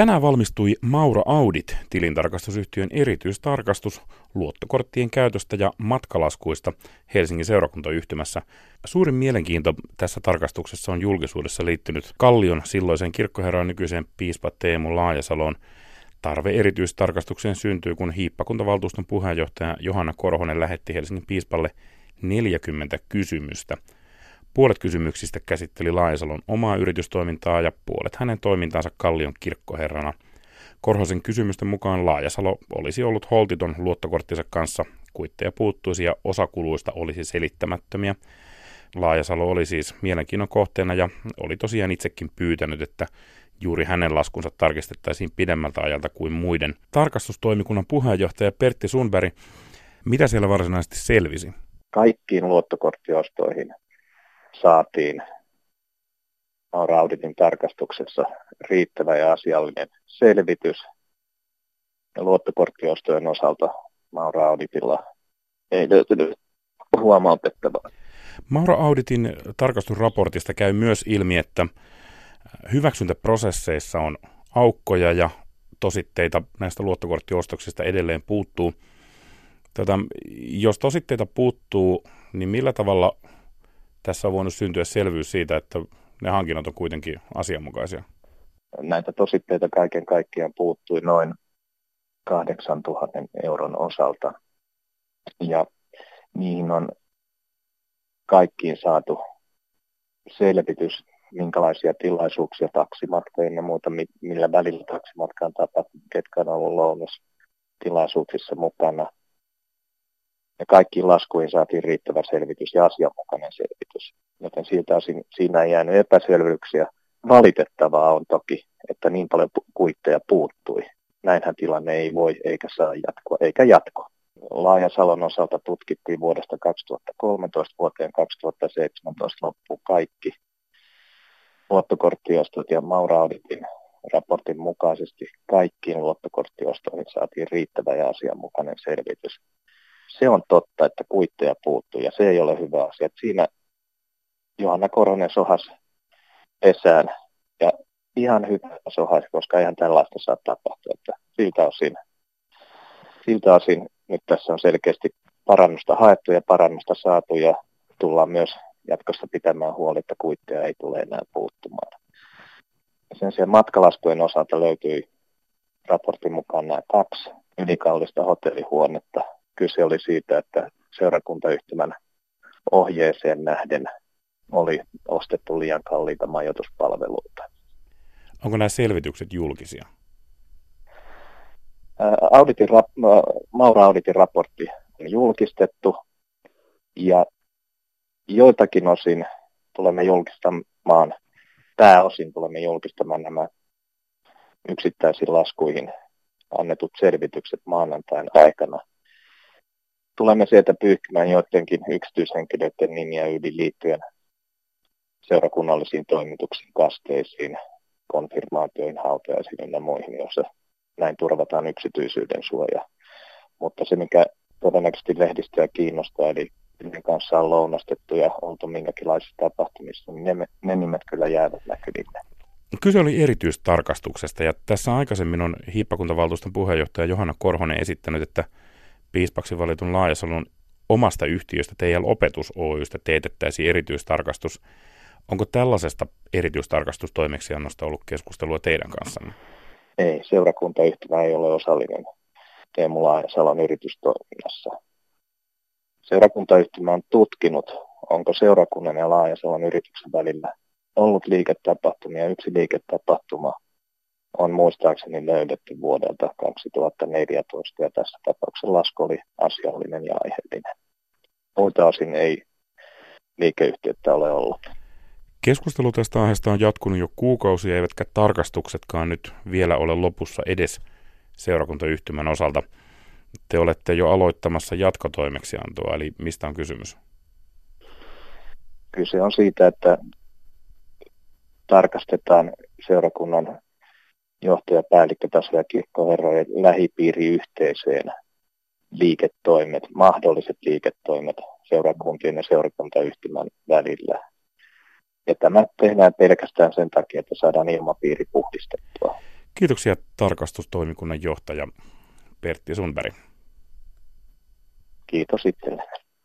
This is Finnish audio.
Tänään valmistui Mauro Audit, tilintarkastusyhtiön erityistarkastus luottokorttien käytöstä ja matkalaskuista Helsingin seurakuntayhtymässä. Suurin mielenkiinto tässä tarkastuksessa on julkisuudessa liittynyt Kallion silloisen kirkkoherran nykyiseen piispa Teemu Laajasaloon. Tarve erityistarkastukseen syntyy, kun hiippakuntavaltuuston puheenjohtaja Johanna Korhonen lähetti Helsingin piispalle 40 kysymystä – Puolet kysymyksistä käsitteli Laajasalon omaa yritystoimintaa ja puolet hänen toimintaansa Kallion kirkkoherrana. Korhosen kysymysten mukaan Laajasalo olisi ollut holtiton luottokorttinsa kanssa, kuitteja puuttuisi ja osakuluista olisi selittämättömiä. Laajasalo oli siis mielenkiinnon kohteena ja oli tosiaan itsekin pyytänyt, että juuri hänen laskunsa tarkistettaisiin pidemmältä ajalta kuin muiden. Tarkastustoimikunnan puheenjohtaja Pertti Sunberg, mitä siellä varsinaisesti selvisi? Kaikkiin luottokorttiostoihin saatiin Maura Auditin tarkastuksessa riittävä ja asiallinen selvitys. Ja luottokorttiostojen osalta Maura Auditilla ei löytynyt huomautettavaa. Maura Auditin tarkastusraportista käy myös ilmi, että hyväksyntäprosesseissa on aukkoja ja tositteita näistä luottokorttiostoksista edelleen puuttuu. Tätä, jos tositteita puuttuu, niin millä tavalla tässä on voinut syntyä selvyys siitä, että ne hankinnat on kuitenkin asianmukaisia? Näitä tositteita kaiken kaikkiaan puuttui noin 8000 euron osalta. Ja niihin on kaikkiin saatu selvitys, minkälaisia tilaisuuksia taksimatkoja ja muuta, millä välillä taksimatkaan tapahtuu, ketkä on ollut lounus tilaisuuksissa mukana, ja kaikkiin laskuihin saatiin riittävä selvitys ja asianmukainen selvitys. Joten siltä osin siinä ei jäänyt epäselvyyksiä. Valitettavaa on toki, että niin paljon kuitteja puuttui. Näinhän tilanne ei voi eikä saa jatkua, eikä jatko. Laajasalon osalta tutkittiin vuodesta 2013 vuoteen 2017 loppuun kaikki luottokorttiostot ja Maura Auditin raportin mukaisesti kaikkiin luottokorttiostoihin saatiin riittävä ja asianmukainen selvitys se on totta, että kuitteja puuttuu ja se ei ole hyvä asia. Että siinä Johanna Koronen sohas pesään ja ihan hyvä sohas, koska eihän tällaista saa tapahtua. Että siltä, osin, siltä osin nyt tässä on selkeästi parannusta haettu ja parannusta saatu ja tullaan myös jatkossa pitämään huoli, että kuitteja ei tule enää puuttumaan. Sen sijaan matkalaskujen osalta löytyi raportin mukaan nämä kaksi ylikallista hotellihuonetta, kyse oli siitä, että seurakuntayhtymän ohjeeseen nähden oli ostettu liian kalliita majoituspalveluita. Onko nämä selvitykset julkisia? Auditin, Maura Auditin raportti on julkistettu ja joiltakin osin tulemme julkistamaan, pääosin tulemme julkistamaan nämä yksittäisiin laskuihin annetut selvitykset maanantain aikana tulemme sieltä pyyhkimään joidenkin yksityishenkilöiden nimiä yli liittyen seurakunnallisiin toimituksiin, kasteisiin, konfirmaatioihin, hautajaisiin ja muihin, joissa näin turvataan yksityisyyden suoja. Mutta se, mikä todennäköisesti lehdistöä kiinnostaa, eli kenen kanssa on lounastettu ja oltu minkäkinlaisissa tapahtumissa, niin ne, ne nimet kyllä jäävät näkyville. Kyse oli erityistarkastuksesta ja tässä aikaisemmin on hiippakuntavaltuuston puheenjohtaja Johanna Korhonen esittänyt, että piispaksi valitun Laajasalon omasta yhtiöstä TL Opetus Oystä teetettäisiin erityistarkastus. Onko tällaisesta erityistarkastustoimeksiannosta ollut keskustelua teidän kanssanne? Ei, seurakuntayhtymä ei ole osallinen Teemu Laajasalon yritystoiminnassa. Seurakuntayhtymä on tutkinut, onko seurakunnan ja Laajasalon yrityksen välillä ollut liiketapahtumia. Yksi liiketapahtuma on muistaakseni löydetty vuodelta 2014 ja tässä tapauksessa lasku oli asiallinen ja aiheellinen. Muilta osin ei liikeyhtiötä ole ollut. Keskustelu tästä aiheesta on jatkunut jo kuukausia, eivätkä tarkastuksetkaan nyt vielä ole lopussa edes seurakuntayhtymän osalta. Te olette jo aloittamassa jatkotoimeksiantoa, eli mistä on kysymys? Kyse on siitä, että tarkastetaan seurakunnan johtaja, päällikkötaso ja kirkkoherrojen lähipiiriyhteisöjen liiketoimet, mahdolliset liiketoimet seurakuntien ja seurakuntayhtymän välillä. Ja tämä tehdään pelkästään sen takia, että saadaan ilmapiiri puhdistettua. Kiitoksia tarkastustoimikunnan johtaja Pertti Sundberg. Kiitos itsellenne.